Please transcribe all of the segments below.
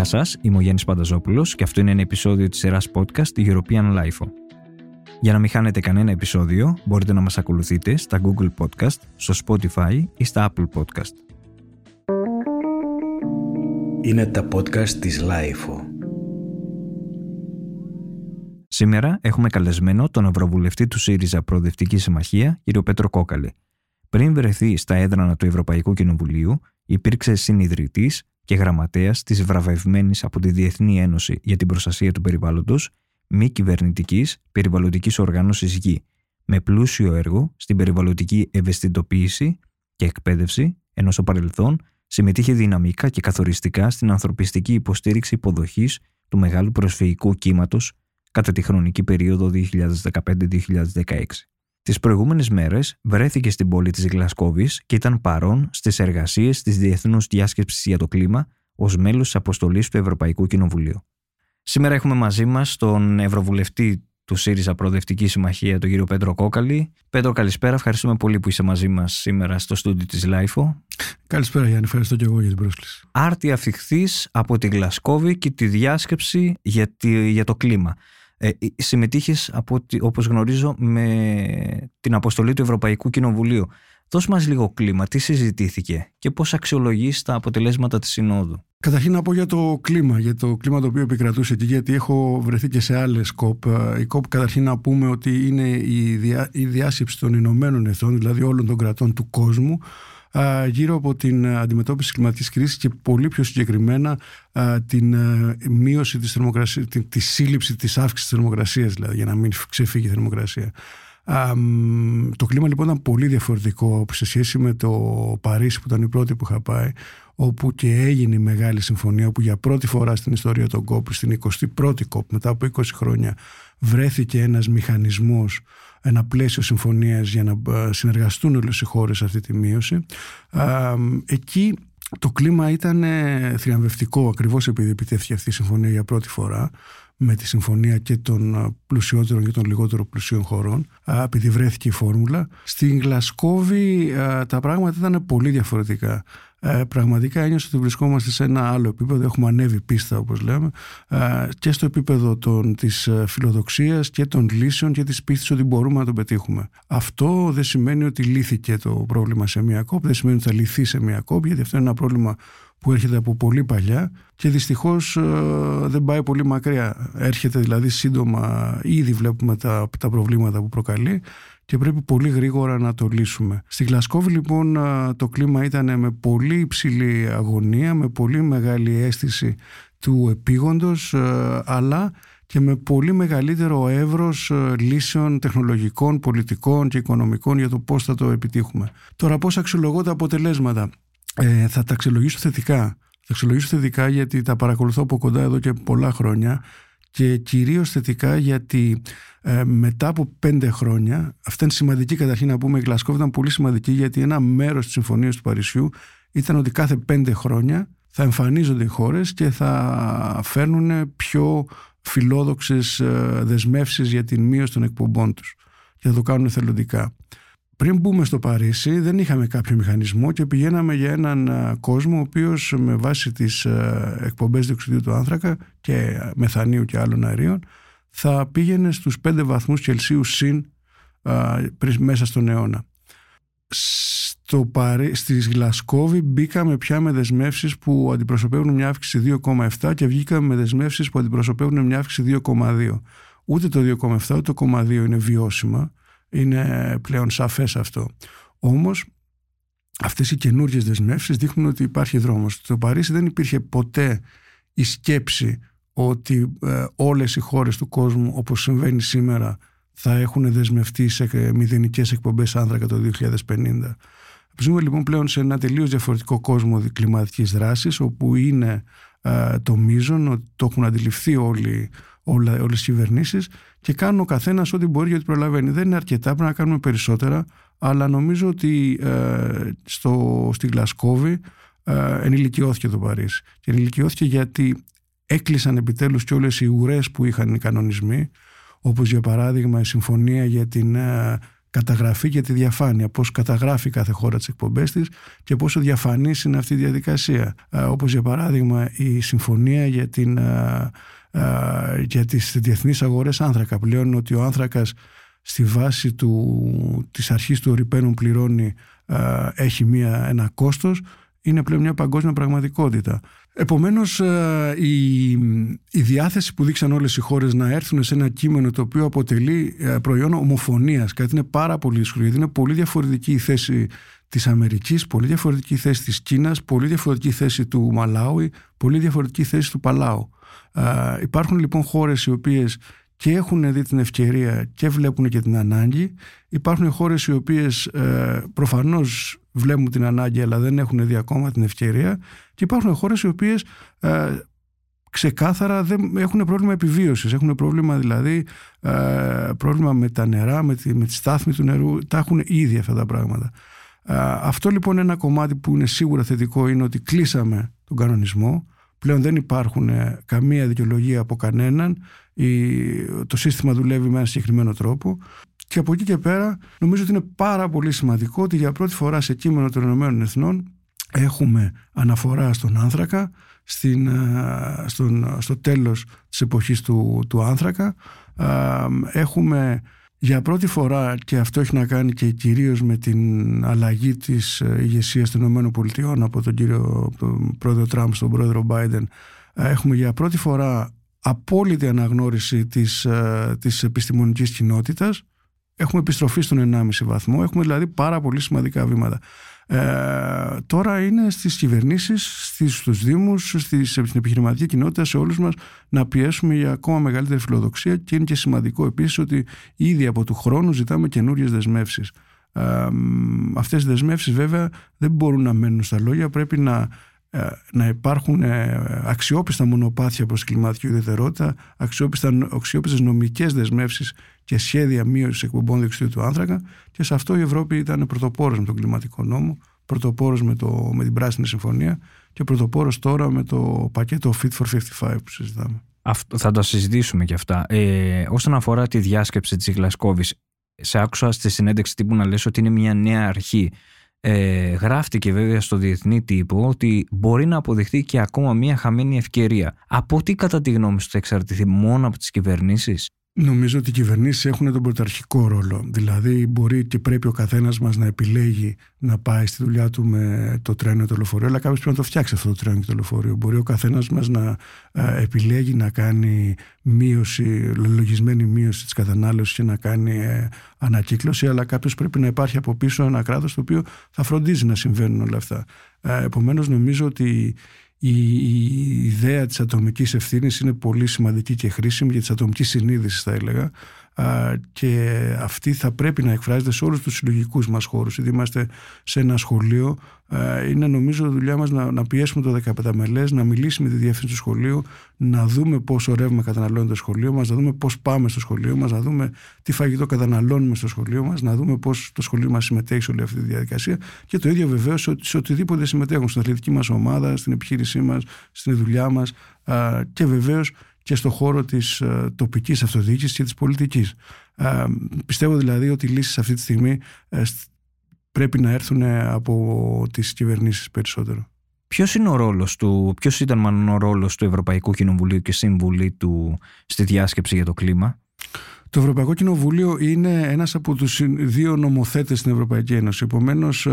Γεια σας, είμαι ο Γιάννης Πανταζόπουλος και αυτό είναι ένα επεισόδιο της σειράς podcast European Life. Για να μην χάνετε κανένα επεισόδιο, μπορείτε να μας ακολουθείτε στα Google Podcast, στο Spotify ή στα Apple Podcast. Είναι τα podcast της Lifeo. Σήμερα έχουμε καλεσμένο τον Ευρωβουλευτή του ΣΥΡΙΖΑ Προοδευτική Συμμαχία, κ. Πέτρο Κόκαλη. Πριν βρεθεί στα έδρανα του Ευρωπαϊκού Κοινοβουλίου, υπήρξε συνειδητής και γραμματέας της βραβευμένης από τη Διεθνή Ένωση για την Προστασία του Περιβάλλοντος μη κυβερνητικής περιβαλλοντικής οργάνωσης Γη, με πλούσιο έργο στην περιβαλλοντική ευαισθητοποίηση και εκπαίδευση, ενώ στο παρελθόν συμμετείχε δυναμικά και καθοριστικά στην ανθρωπιστική υποστήριξη υποδοχής του μεγάλου προσφυγικού κύματος κατά τη χρονική περίοδο 2015-2016. Τις προηγούμενες μέρες βρέθηκε στην πόλη της Γλασκόβης και ήταν παρόν στις εργασίες της Διεθνούς Διάσκεψης για το Κλίμα ως μέλος της αποστολής του Ευρωπαϊκού Κοινοβουλίου. Σήμερα έχουμε μαζί μας τον Ευρωβουλευτή του ΣΥΡΙΖΑ Προοδευτική Συμμαχία, τον κύριο Πέτρο Κόκαλη. Πέτρο, καλησπέρα. Ευχαριστούμε πολύ που είσαι μαζί μας σήμερα στο στούντιο της ΛΑΙΦΟ. Καλησπέρα, Γιάννη. Ευχαριστώ και εγώ για την πρόσκληση. Άρτη αφιχθή από τη Γλασκόβη και τη διάσκεψη για, για το κλίμα. Ε, ε Συμμετείχες, όπως γνωρίζω, με την αποστολή του Ευρωπαϊκού Κοινοβουλίου. Δώσ' μας λίγο κλίμα, τι συζητήθηκε και πώς αξιολογείς τα αποτελέσματα της Συνόδου. Καταρχήν να πω για το κλίμα, για το κλίμα το οποίο επικρατούσε εκεί, γιατί έχω βρεθεί και σε άλλες κοπ. Η κοπ, καταρχήν να πούμε ότι είναι η, διά, η διάσκεψη των Ηνωμένων Εθνών, δηλαδή όλων των κρατών του κόσμου, γύρω από την αντιμετώπιση της κλιματικής κρίσης και πολύ πιο συγκεκριμένα την μείωση της θερμοκρασίας, τη σύλληψη της αύξησης της θερμοκρασίας, δηλαδή για να μην ξεφύγει η θερμοκρασία. Το κλίμα λοιπόν ήταν πολύ διαφορετικό σε σχέση με το Παρίσι που ήταν η πρώτη που είχα πάει όπου και έγινε η μεγάλη συμφωνία που για πρώτη φορά στην ιστορία των ΚΟΠ, στην 21η ΚΟΠ μετά από 20 χρόνια βρέθηκε ένας μηχανισμός ένα πλαίσιο συμφωνίας για να ε, συνεργαστούν όλες οι χώρες σε αυτή τη μείωση. Εκεί το κλίμα ήταν θριαμβευτικό ακριβώς επειδή επιτεύχθηκε αυτή η συμφωνία για πρώτη φορά με τη συμφωνία και των ε, πλουσιότερων και των λιγότερο πλουσίων χωρών, επειδή βρέθηκε η φόρμουλα. Στην Γλασκόβη τα πράγματα ήταν πολύ διαφορετικά. Ε, πραγματικά ένιωσα ότι βρισκόμαστε σε ένα άλλο επίπεδο, έχουμε ανέβει πίστα όπως λέμε και στο επίπεδο των, της ε, φιλοδοξίας και των λύσεων και της πίστης ότι μπορούμε να το πετύχουμε. Αυτό δεν σημαίνει ότι λύθηκε το πρόβλημα σε μια κόπ, δεν σημαίνει ότι θα λυθεί σε μια κόπ, γιατί αυτό είναι ένα πρόβλημα που έρχεται από πολύ παλιά και δυστυχώς ε, δεν πάει πολύ μακριά. Έρχεται δηλαδή σύντομα, ήδη βλέπουμε τα, τα προβλήματα που προκαλεί και πρέπει πολύ γρήγορα να το λύσουμε. Στη Γλασκόβη λοιπόν ε, το κλίμα ήταν με πολύ υψηλή αγωνία, με πολύ μεγάλη αίσθηση του επίγοντος, ε, αλλά και με πολύ μεγαλύτερο εύρος λύσεων τεχνολογικών, πολιτικών και οικονομικών για το πώς θα το επιτύχουμε. Τώρα πώς αξιολογώ τα αποτελέσματα; Ε, θα τα αξιολογήσω θετικά. Θα αξιολογήσω θετικά γιατί τα παρακολουθώ από κοντά εδώ και πολλά χρόνια και κυρίως θετικά γιατί ε, μετά από πέντε χρόνια, αυτά είναι σημαντική καταρχήν να πούμε, η Γλασκόβ ήταν πολύ σημαντική γιατί ένα μέρος της Συμφωνίας του Παρισιού ήταν ότι κάθε πέντε χρόνια θα εμφανίζονται οι χώρες και θα φέρνουν πιο φιλόδοξες ε, δεσμεύσεις για την μείωση των εκπομπών τους και θα το κάνουν θελοντικά. Πριν μπούμε στο Παρίσι δεν είχαμε κάποιο μηχανισμό και πηγαίναμε για έναν κόσμο ο οποίος με βάση τις εκπομπές διοξιδίου του άνθρακα και μεθανίου και άλλων αερίων θα πήγαινε στους 5 βαθμούς Κελσίου συν μέσα στον αιώνα. Στο Παρί... Στη Γλασκόβη μπήκαμε πια με δεσμεύσεις που αντιπροσωπεύουν μια αύξηση 2,7 και βγήκαμε με δεσμεύσεις που αντιπροσωπεύουν μια αύξηση 2,2. Ούτε το 2,7 ούτε το 2,2 είναι βιώσιμα είναι πλέον σαφές αυτό. Όμως αυτές οι καινούργιες δεσμεύσεις δείχνουν ότι υπάρχει δρόμος. Στο Παρίσι δεν υπήρχε ποτέ η σκέψη ότι ε, όλες οι χώρες του κόσμου όπως συμβαίνει σήμερα θα έχουν δεσμευτεί σε μηδενικές εκπομπές άνθρακα το 2050. Ζούμε λοιπόν πλέον σε ένα τελείως διαφορετικό κόσμο κλιματικής δράσης όπου είναι ε, το μείζον, ότι το έχουν αντιληφθεί όλοι όλα, όλες οι κυβερνήσεις και κάνουν ο καθένας ό,τι μπορεί γιατί προλαβαίνει. Δεν είναι αρκετά, πρέπει να κάνουμε περισσότερα, αλλά νομίζω ότι ε, στο, στη Γλασκόβη ε, ενηλικιώθηκε το Παρίσι. Και ενηλικιώθηκε γιατί έκλεισαν επιτέλους και όλες οι ουρές που είχαν οι κανονισμοί, όπως για παράδειγμα η συμφωνία για την ε, καταγραφή και τη διαφάνεια, πώς καταγράφει κάθε χώρα τις εκπομπές της και πόσο διαφανής είναι αυτή η διαδικασία. Όπως για παράδειγμα η συμφωνία για, την, για τις διεθνείς αγορές άνθρακα. Πλέον ότι ο άνθρακας στη βάση του, της αρχής του ορυπαίνων πληρώνει έχει μια, ένα κόστος είναι πλέον μια παγκόσμια πραγματικότητα. Επομένως η, η διάθεση που δείξαν όλες οι χώρες να έρθουν σε ένα κείμενο το οποίο αποτελεί προϊόν ομοφωνίας κάτι είναι πάρα πολύ δύσκολο γιατί είναι πολύ διαφορετική η θέση της Αμερικής, πολύ διαφορετική η θέση της Κίνας, πολύ διαφορετική η θέση του Μαλάουι, πολύ διαφορετική η θέση του Παλάου. Υπάρχουν λοιπόν χώρες οι οποίες και έχουν δει την ευκαιρία και βλέπουν και την ανάγκη. Υπάρχουν χώρες οι οποίες ε, προφανώς βλέπουν την ανάγκη αλλά δεν έχουν δει ακόμα την ευκαιρία και υπάρχουν χώρες οι οποίες ε, ξεκάθαρα δεν έχουν πρόβλημα επιβίωσης. Έχουν πρόβλημα δηλαδή ε, πρόβλημα με τα νερά, με τη, με τη στάθμη του νερού. Τα έχουν ήδη αυτά τα πράγματα. Ε, αυτό λοιπόν ένα κομμάτι που είναι σίγουρα θετικό είναι ότι κλείσαμε τον κανονισμό. Πλέον δεν υπάρχουν ε, καμία δικαιολογία από κανέναν. το σύστημα δουλεύει με ένα συγκεκριμένο τρόπο. Και από εκεί και πέρα νομίζω ότι είναι πάρα πολύ σημαντικό ότι για πρώτη φορά σε κείμενο των Ηνωμένων Εθνών έχουμε αναφορά στον άνθρακα στην, ε, στον, στο τέλος της εποχής του, του άνθρακα. Ε, έχουμε για πρώτη φορά και αυτό έχει να κάνει και κυρίως με την αλλαγή της ε, ηγεσίας των ΗΠΑ από τον κύριο τον πρόεδρο Τραμπ στον πρόεδρο Biden έχουμε για πρώτη φορά απόλυτη αναγνώριση της, της επιστημονικής κοινότητας. Έχουμε επιστροφή στον 1,5 βαθμό. Έχουμε δηλαδή πάρα πολύ σημαντικά βήματα ε, τώρα είναι στις κυβερνήσεις, στις, στους δήμους, στις, στην επιχειρηματική κοινότητα, σε όλους μας να πιέσουμε για ακόμα μεγαλύτερη φιλοδοξία και είναι και σημαντικό επίσης ότι ήδη από του χρόνου ζητάμε καινούριες δεσμεύσεις. Ε, αυτές οι δεσμεύσεις βέβαια δεν μπορούν να μένουν στα λόγια, πρέπει να ε, να υπάρχουν ε, αξιόπιστα μονοπάτια προς κλιματική ουδετερότητα, αξιόπιστες νομικές δεσμεύσεις και σχέδια μείωσης εκπομπών διοξιδίου του άνθρακα και σε αυτό η Ευρώπη ήταν πρωτοπόρος με τον κλιματικό νόμο, πρωτοπόρος με, το, με την Πράσινη Συμφωνία και πρωτοπόρος τώρα με το πακέτο Fit for 55 που συζητάμε. Αυτό, θα το συζητήσουμε και αυτά. Ε, όσον αφορά τη διάσκεψη της Γλασκόβης, σε άκουσα στη συνέντευξη τύπου να λες ότι είναι μια νέα αρχή ε, γράφτηκε βέβαια στο διεθνή τύπο ότι μπορεί να αποδειχθεί και ακόμα μια χαμένη ευκαιρία. Από τι κατά τη γνώμη σου θα εξαρτηθεί μόνο από τις κυβερνήσεις; Νομίζω ότι οι κυβερνήσεις έχουν τον πρωταρχικό ρόλο. Δηλαδή, μπορεί και πρέπει ο καθένας μας να επιλέγει να πάει στη δουλειά του με το τρένο ή το λεωφορείο, αλλά κάποιος πρέπει να το φτιάξει αυτό το τρένο και το λεωφορείο. Μπορεί ο καθένας μας να ε, επιλέγει να κάνει μείωση, λογισμένη μείωση της κατανάλωσης και να κάνει ε, ανακύκλωση, αλλά κάποιος πρέπει να υπάρχει από πίσω ένα κράτος το οποίο θα φροντίζει να συμβαίνουν όλα αυτά. Ε, Επομένως, νομίζω ότι η ιδέα της ατομικής ευθύνης είναι πολύ σημαντική και χρήσιμη για της ατομικής συνείδησης θα έλεγα και αυτή θα πρέπει να εκφράζεται σε όλους τους συλλογικούς μας χώρους. Γιατί είμαστε σε ένα σχολείο, είναι νομίζω δουλειά μας να, να πιέσουμε το 15 μελές, να μιλήσουμε με τη διεύθυνση του σχολείου, να δούμε πόσο ρεύμα καταναλώνει το σχολείο μας, να δούμε πώς πάμε στο σχολείο μας, να δούμε τι φαγητό καταναλώνουμε στο σχολείο μας, να δούμε πώς το σχολείο μας συμμετέχει σε όλη αυτή τη διαδικασία. Και το ίδιο βεβαίως σε οτιδήποτε συμμετέχουν στην αθλητική μας ομάδα, στην επιχείρησή μας, στην δουλειά μας. Και βεβαίως και στο χώρο της ε, τοπικής αυτοδιοίκησης και της πολιτικής. Ε, πιστεύω δηλαδή ότι οι λύσεις αυτή τη στιγμή ε, πρέπει να έρθουν από τις κυβερνήσεις περισσότερο. Ποιος είναι ο ρόλος του, ποιος ήταν μάλλον ο ρόλος του Ευρωπαϊκού Κοινοβουλίου και Σύμβουλη του στη διάσκεψη για το κλίμα; Το Ευρωπαϊκό Κοινοβούλιο είναι ένας από τους δύο νομοθέτες στην Ευρωπαϊκή Ένωση. Επομένως,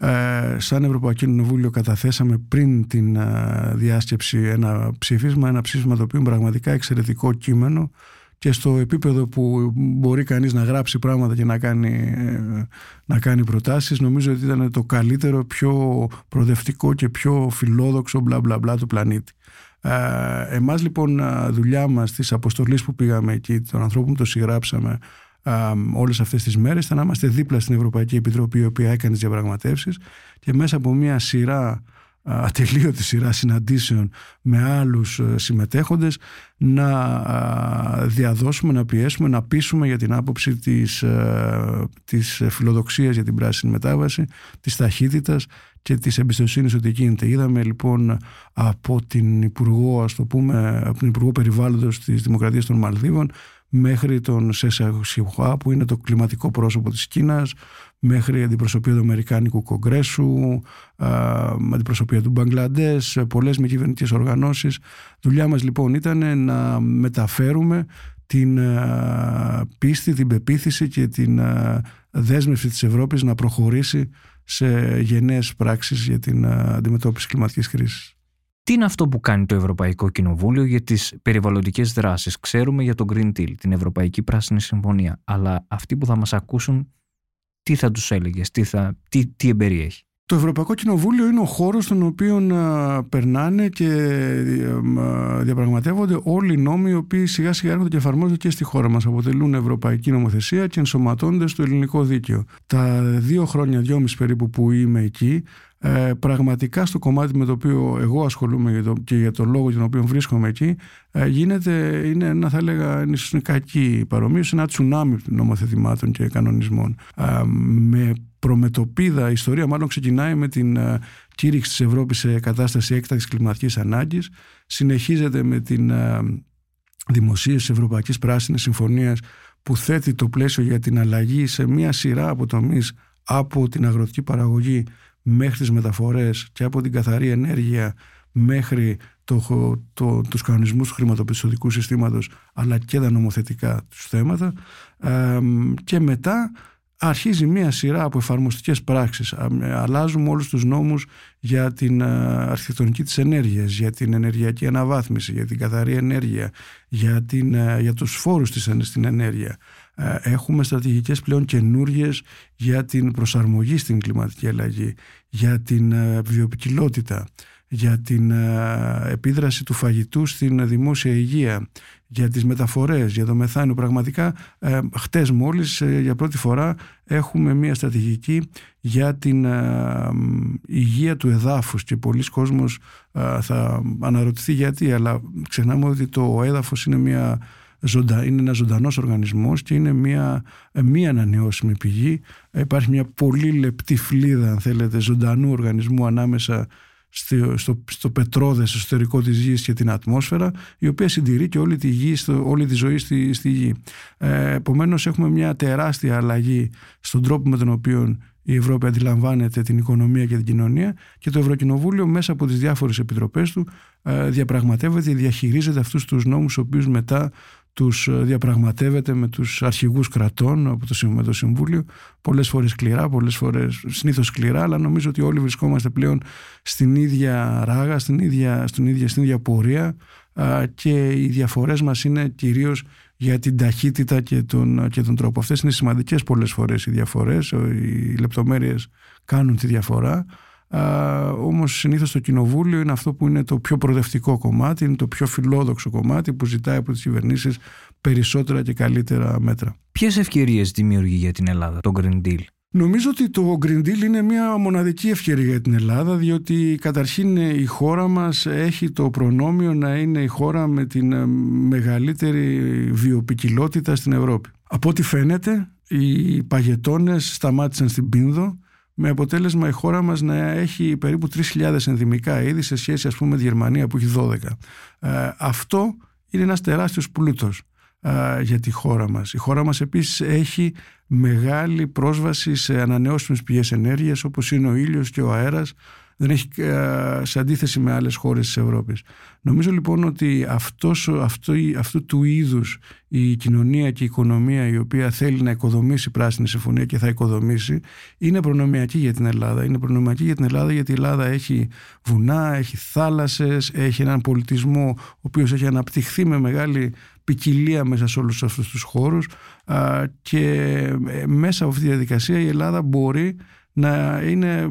ε, σαν Ευρωπαϊκό Κοινοβούλιο καταθέσαμε πριν την ε, διάσκεψη ένα ψήφισμα, ένα ψήφισμα το οποίο είναι πραγματικά εξαιρετικό κείμενο και στο επίπεδο που μπορεί κανείς να γράψει πράγματα και να κάνει, ε, να κάνει προτάσεις νομίζω ότι ήταν το καλύτερο, πιο προοδευτικό και πιο φιλόδοξο μπλα μπλα μπλα του πλανήτη. Ε, εμάς λοιπόν δουλειά μας της αποστολής που πήγαμε εκεί, των ανθρώπων που το συγγράψαμε όλες αυτές τις μέρες ήταν να είμαστε δίπλα στην Ευρωπαϊκή Επιτροπή η οποία έκανε τις διαπραγματεύσεις και μέσα από μια σειρά ατελείωτη σειρά συναντήσεων με άλλους ε, συμμετέχοντες να διαδώσουμε, να πιέσουμε, να πείσουμε για την άποψη της, ε, της φιλοδοξίας για την πράσινη μετάβαση, της ταχύτητας και της εμπιστοσύνης ότι γίνεται. Είδαμε λοιπόν από την Υπουργό, ας το πούμε, από την Υπουργό Περιβάλλοντος της Δημοκρατίας των Μαλδίβων μέχρι τον Σέσα Σιχουά που είναι το κλιματικό πρόσωπο της Κίνας μέχρι αντιπροσωπεία του Αμερικάνικου Κογκρέσου, αντιπροσωπεία του Μπαγκλαντές, πολλές με κυβερνητικές οργανώσεις. Δουλειά μας λοιπόν ήταν να μεταφέρουμε την πίστη, την πεποίθηση και την δέσμευση της Ευρώπης να προχωρήσει σε γενναίες πράξεις για την αντιμετώπιση κλιματικής κρίσης. Τι είναι αυτό που κάνει το Ευρωπαϊκό Κοινοβούλιο για τις περιβαλλοντικές δράσεις; Ξέρουμε για το Green Deal, την Ευρωπαϊκή Πράσινη Συμφωνία, αλλά αυτοί που θα μας ακούσουν τι θα τους έλεγες, τι, θα, τι, τι εμπεριέχει; Το Ευρωπαϊκό Κοινοβούλιο είναι ο χώρος στον οποίο περνάνε και διαπραγματεύονται όλοι οι νόμοι οι οποίοι σιγά σιγά έρχονται και εφαρμόζονται και στη χώρα μας. Αποτελούν ευρωπαϊκή νομοθεσία και ενσωματώνται στο ελληνικό δίκαιο. Τα δύο χρόνια, δυόμιση περίπου που είμαι εκεί, ε, πραγματικά στο κομμάτι με το οποίο εγώ ασχολούμαι και για τον λόγο για τον οποίο βρίσκομαι εκεί ε, γίνεται, είναι ένα θα έλεγα είναι κακή παρομοίωση, ένα τσουνάμι νομοθετημάτων και κανονισμών. Ε, με προμετωπίδα, η ιστορία μάλλον ξεκινάει με την ε, κήρυξη της Ευρώπης σε κατάσταση έκτακτης κλιματικής ανάγκης, συνεχίζεται με την ε, δημοσίευση της Ευρωπαϊκής Πράσινης Συμφωνίας που θέτει το πλαίσιο για την αλλαγή σε μία σειρά από τομείς από την αγροτική παραγωγή μέχρι τις μεταφορές και από την καθαρή ενέργεια μέχρι το, το, τους κανονισμούς του χρηματοπιστωτικού συστήματος αλλά και τα νομοθετικά τους θέματα ε, και μετά αρχίζει μία σειρά από εφαρμοστικές πράξεις. Αλλάζουμε όλους τους νόμους για την αρχιτεκτονική της ενέργειας, για την ενεργειακή αναβάθμιση, για την καθαρή ενέργεια, για, την, για τους φόρους της, στην ενέργεια. Έχουμε στρατηγικές πλέον καινούριε για την προσαρμογή στην κλιματική αλλαγή, για την βιοπικιλότητα, για την επίδραση του φαγητού στην δημόσια υγεία, για τις μεταφορές, για το μεθάνιο. Πραγματικά ε, χτες μόλις ε, για πρώτη φορά έχουμε μια στρατηγική για την ε, υγεία του εδάφους και πολλοί κόσμος ε, θα αναρωτηθεί γιατί αλλά ξεχνάμε ότι το έδαφος είναι μια ζωντά, είναι ένας ζωντανός οργανισμός και είναι μια, μια ανανεώσιμη πηγή. Υπάρχει μια πολύ λεπτή φλίδα, αν θέλετε, ζωντανού οργανισμού ανάμεσα στο, στο, στο πετρόδες εσωτερικό της γης και την ατμόσφαιρα η οποία συντηρεί και όλη τη, γη, στο, όλη τη ζωή στη, στη γη. Ε, επομένως έχουμε μια τεράστια αλλαγή στον τρόπο με τον οποίο η Ευρώπη αντιλαμβάνεται την οικονομία και την κοινωνία και το Ευρωκοινοβούλιο μέσα από τις διάφορες επιτροπές του ε, διαπραγματεύεται, διαχειρίζεται αυτούς τους νόμους ο οποίους μετά τους ε, διαπραγματεύεται με τους αρχηγούς κρατών από το, με το Συμβούλιο πολλές φορές σκληρά, πολλές φορές συνήθως σκληρά αλλά νομίζω ότι όλοι βρισκόμαστε πλέον στην ίδια ράγα, στην ίδια, στην ίδια, στην ίδια πορεία και οι διαφορές μας είναι κυρίως για την ταχύτητα και τον, και τον τρόπο. Αυτές είναι σημαντικές πολλές φορές οι διαφορές, οι λεπτομέρειες κάνουν τη διαφορά Όμως συνήθως το κοινοβούλιο είναι αυτό που είναι το πιο προοδευτικό κομμάτι, είναι το πιο φιλόδοξο κομμάτι που ζητάει από τις κυβερνήσεις περισσότερα και καλύτερα μέτρα. Ποιες ευκαιρίες δημιουργεί για την Ελλάδα το Green Deal; Νομίζω ότι το Green Deal είναι μια μοναδική ευκαιρία για την Ελλάδα διότι καταρχήν η χώρα μας έχει το προνόμιο να είναι η χώρα με την μεγαλύτερη βιοπικιλότητα στην Ευρώπη. Από ό,τι φαίνεται οι παγετώνες σταμάτησαν στην Πίνδο με αποτέλεσμα η χώρα μας να έχει περίπου 3.000 ενδυμικά είδη σε σχέση ας πούμε με τη Γερμανία που έχει 12. Ε, αυτό είναι ένας τεράστιος πλούτος ε, για τη χώρα μας. Η χώρα μας επίσης έχει μεγάλη πρόσβαση σε ανανεώσιμες πηγές ενέργειας όπως είναι ο ήλιος και ο αέρας δεν έχει ε, σε αντίθεση με άλλες χώρες της Ευρώπης. Νομίζω λοιπόν ότι αυτός, αυτό, αυτού του είδους η κοινωνία και η οικονομία η οποία θέλει να οικοδομήσει πράσινη συμφωνία και θα οικοδομήσει είναι προνομιακή για την Ελλάδα. Είναι προνομιακή για την Ελλάδα γιατί η Ελλάδα έχει βουνά, έχει θάλασσες, έχει έναν πολιτισμό ο οποίος έχει αναπτυχθεί με μεγάλη ποικιλία μέσα σε όλους αυτούς τους χώρους και ε, μέσα από αυτή τη διαδικασία η Ελλάδα μπορεί να είναι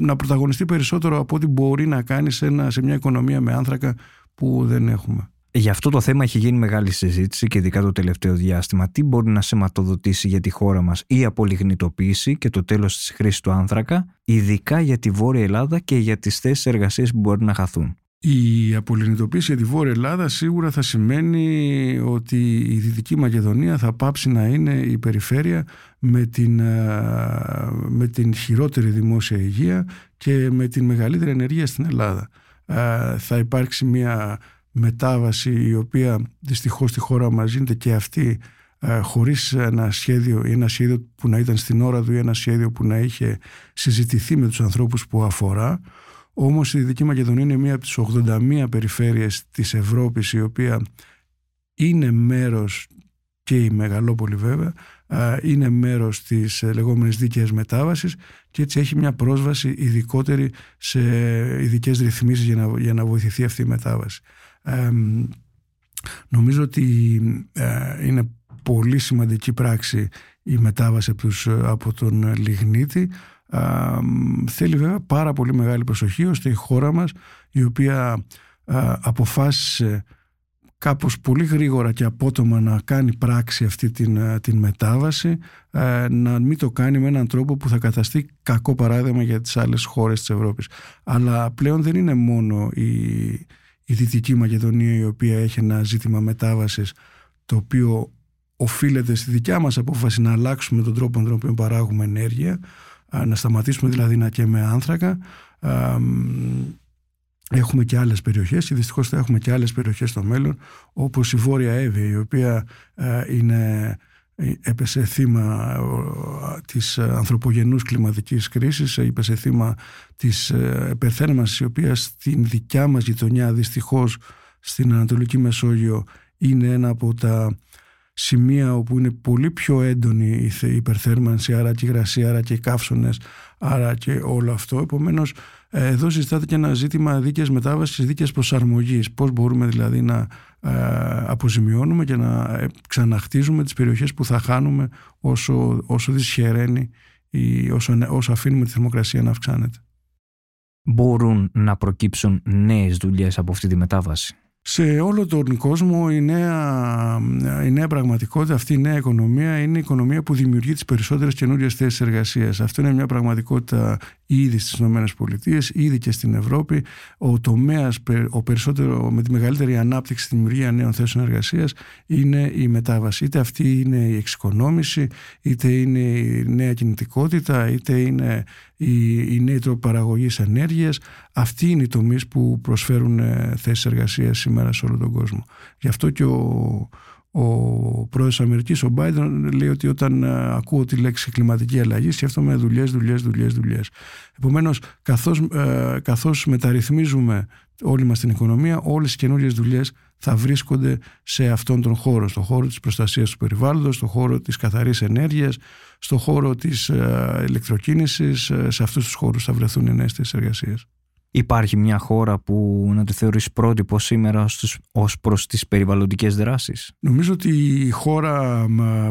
να πρωταγωνιστεί περισσότερο από ό,τι μπορεί να κάνει σε, ένα, σε μια οικονομία με άνθρακα που δεν έχουμε. Για αυτό το θέμα έχει γίνει μεγάλη συζήτηση και ειδικά το τελευταίο διάστημα. Τι μπορεί να σηματοδοτήσει για τη χώρα μας η απολιγνητοποίηση και το τέλος της χρήσης του άνθρακα, ειδικά για τη Βόρεια Ελλάδα και για τις θέσεις εργασίας που μπορεί να χαθούν; Η απολυνητοποίηση για τη Βόρεια Ελλάδα σίγουρα θα σημαίνει ότι η Δυτική Μακεδονία θα πάψει να είναι η περιφέρεια με την, με την χειρότερη δημόσια υγεία και με την μεγαλύτερη ενεργεία στην Ελλάδα. Θα υπάρξει μια μετάβαση η οποία δυστυχώς στη χώρα μας γίνεται και αυτή ε, χωρίς ένα σχέδιο ή ένα σχέδιο που να ήταν στην ώρα του ή ένα σχέδιο που να είχε συζητηθεί με τους ανθρώπους που αφορά. Όμως η Δυτική Μακεδονία είναι μία από τις 81 περιφέρειες της Ευρώπης η οποία είναι μέρος και η Μεγαλόπολη βέβαια είναι μέρος της ε, λεγόμενης δίκαιας μετάβασης και έτσι έχει μια πρόσβαση ειδικότερη σε ειδικές ρυθμίσεις για να, για να βοηθηθεί αυτή η μετάβαση. νομίζω ότι ε, είναι πολύ σημαντική πράξη η μετάβαση από, τους, από τον Λιγνίτη. Θέλει βέβαια πάρα πολύ μεγάλη προσοχή ώστε η χώρα μας η οποία αποφάσισε κάπως πολύ γρήγορα και απότομα να κάνει πράξη αυτή την, ε, την μετάβαση ε, να μην το κάνει με έναν τρόπο που θα καταστεί κακό παράδειγμα για τις άλλες χώρες της Ευρώπης. Αλλά πλέον δεν είναι μόνο η, η Δυτική Μακεδονία η οποία έχει ένα ζήτημα μετάβασης το οποίο οφείλεται στη δικιά μας απόφαση να αλλάξουμε τον τρόπο με τον οποίο παράγουμε ενέργεια ε, να σταματήσουμε δηλαδή να καίμε άνθρακα. Έχουμε και άλλες περιοχές και δυστυχώς θα έχουμε και άλλες περιοχές στο μέλλον όπως η Βόρεια Εύη η οποία ε, είναι, ε, έπεσε θύμα της ανθρωπογενούς κλιματικής κρίσης έπεσε θύμα της επερθέρμανσης η οποία στην δικιά μας γειτονιά δυστυχώς στην Ανατολική Μεσόγειο είναι ένα από τα σημεία όπου είναι πολύ πιο έντονη η υπερθέρμανση άρα και η υγρασία, άρα και οι καύσονες άρα και όλο αυτό επομένως ε, εδώ συζητάται και ένα ζήτημα δίκαιας μετάβασης, δίκαιας προσαρμογής. Πώς μπορούμε δηλαδή να ε, αποζημιώνουμε και να ε, ξαναχτίζουμε τις περιοχές που θα χάνουμε όσο, όσο δυσχεραίνει ή όσο, όσο αφήνουμε τη θερμοκρασία να αυξάνεται. Μπορούν να προκύψουν νέες δουλειές από αυτή τη μετάβαση; Σε όλο τον κόσμο η νέα, η νέα πραγματικότητα, αυτή η νέα οικονομία είναι η οικονομία που δημιουργεί τις περισσότερες καινούριες θέσεις εργασίας. Αυτό είναι μια πραγματικότητα ήδη στις ΗΠΑ, ήδη και στην Ευρώπη. Ο τομέας ο περισσότερο, με τη μεγαλύτερη ανάπτυξη στη δημιουργία νέων θέσεων εργασίας είναι η μετάβαση. Είτε αυτή είναι η εξοικονόμηση, είτε είναι η νέα κινητικότητα, είτε είναι η, η νέοι τρόποι παραγωγής ενέργειας. Αυτοί είναι οι τομείς που προσφέρουν ε, θέσεις εργασίας σήμερα σε όλο τον κόσμο. Γι' αυτό και ο, ο πρόεδρος Αμερικής, ο Biden, λέει ότι όταν ε, ακούω τη λέξη κλιματική αλλαγή, σκέφτομαι δουλειές, δουλειές, δουλειές, δουλειές. Επομένως, καθώς, ε, καθώς μεταρρυθμίζουμε όλη μας την οικονομία, όλες οι καινούριες δουλειές θα βρίσκονται σε αυτόν τον χώρο, στον χώρο της προστασίας του περιβάλλοντος, στον χώρο της καθαρής ενέργειας, στον χώρο της ε, ηλεκτροκίνησης, ε, σε αυτούς τους χώρους θα βρεθούν οι νέες εργασίες. Υπάρχει μια χώρα που να τη θεωρείς πρότυπο σήμερα ως προς τις περιβαλλοντικές δράσεις; Νομίζω ότι η χώρα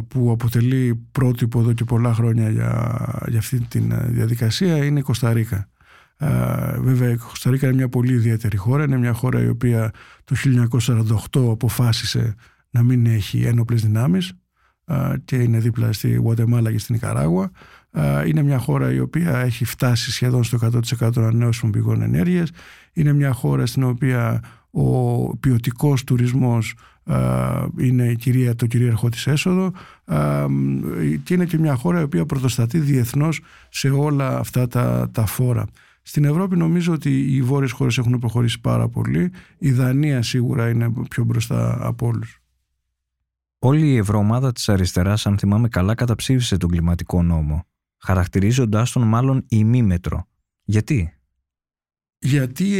που αποτελεί πρότυπο εδώ και πολλά χρόνια για, για αυτή τη ε, διαδικασία είναι η Κωνσταντίνα. βέβαια η Κωνσταντίνα είναι μια πολύ ιδιαίτερη χώρα. Είναι μια χώρα η οποία το 1948 αποφάσισε να μην έχει ένοπλες δυνάμεις και είναι δίπλα στη Γουατεμάλα και στην Ικαράγουα. Είναι μια χώρα η οποία έχει φτάσει σχεδόν στο 100% ανανεώσιμων πηγών ενέργειας. Είναι μια χώρα στην οποία ο ποιοτικός τουρισμός είναι η κυρία, το κυρίαρχο της έσοδο και είναι και μια χώρα η οποία πρωτοστατεί διεθνώς σε όλα αυτά τα, τα φόρα. Στην Ευρώπη νομίζω ότι οι βόρειες χώρες έχουν προχωρήσει πάρα πολύ. Η Δανία σίγουρα είναι πιο μπροστά από όλους. Όλη η ευρωομάδα της αριστεράς, αν θυμάμαι καλά, καταψήφισε τον κλιματικό νόμο, χαρακτηρίζοντάς τον μάλλον ημίμετρο. Γιατί; Γιατί,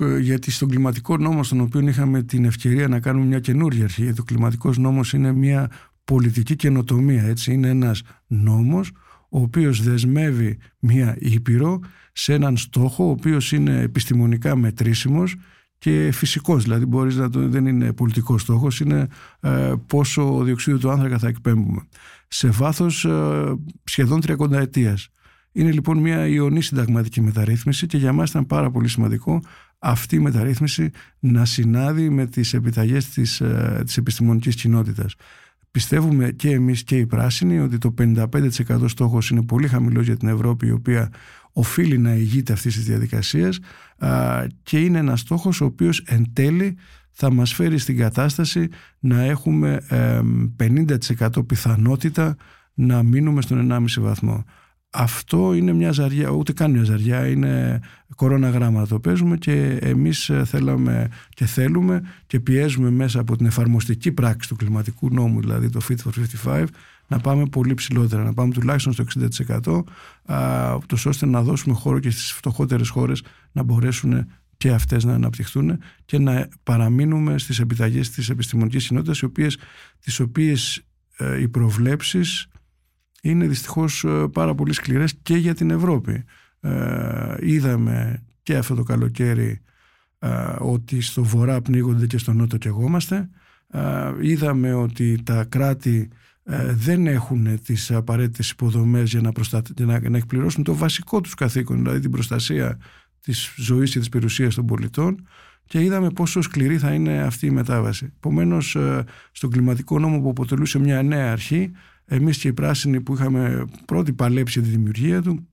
ε, γιατί στον κλιματικό νόμο, στον οποίο είχαμε την ευκαιρία να κάνουμε μια καινούργια αρχή, γιατί ο κλιματικός νόμος είναι μια πολιτική καινοτομία, έτσι, είναι ένας νόμος ο οποίος δεσμεύει μια ήπειρο σε έναν στόχο ο οποίος είναι επιστημονικά μετρήσιμος και φυσικός, δηλαδή μπορείς να το, δεν είναι πολιτικός στόχος, είναι ε, πόσο διοξείδιο του άνθρακα θα εκπέμπουμε. Σε βάθος ε, σχεδόν 30 ετίας. Είναι λοιπόν μια ιονή συνταγματική μεταρρύθμιση και για μας ήταν πάρα πολύ σημαντικό αυτή η μεταρρύθμιση να συνάδει με τις επιταγές της, ε, της επιστημονικής κοινότητας. Πιστεύουμε και εμείς και οι πράσινοι ότι το 55% στόχος είναι πολύ χαμηλός για την Ευρώπη η οποία οφείλει να ηγείται αυτής της διαδικασίας και είναι ένας στόχος ο οποίος εν τέλει θα μας φέρει στην κατάσταση να έχουμε 50% πιθανότητα να μείνουμε στον 1,5 βαθμό. αυτό είναι μια ζαριά, ούτε καν μια ζαριά, είναι κορώνα γράμματα το παίζουμε και εμείς θέλαμε και θέλουμε και πιέζουμε μέσα από την εφαρμοστική πράξη του κλιματικού νόμου, δηλαδή το Fit for 55, να πάμε πολύ ψηλότερα, να πάμε τουλάχιστον στο 60% ούτως ώστε να δώσουμε χώρο και στις φτωχότερες χώρες να μπορέσουν και αυτές να αναπτυχθούν και να παραμείνουμε στις επιταγές της επιστημονικής κοινότητας οι οποίες, τις οποίες ε, οι προβλέψεις είναι δυστυχώς ε, πάρα πολύ σκληρές και για την Ευρώπη. Ε, είδαμε και αυτό το καλοκαίρι ε, ότι στο βορρά πνίγονται και στο νότο κεγόμαστε. Ε, είδαμε ότι τα κράτη ε, δεν έχουν τις απαραίτητες υποδομές για να, για να, να εκπληρώσουν το βασικό τους καθήκον, δηλαδή την προστασία της ζωής και της περιουσίας των πολιτών και είδαμε πόσο σκληρή θα είναι αυτή η μετάβαση. Επομένως, στον κλιματικό νόμο που αποτελούσε μια νέα αρχή, εμείς και οι πράσινοι που είχαμε πρώτη παλέψει τη δημιουργία του,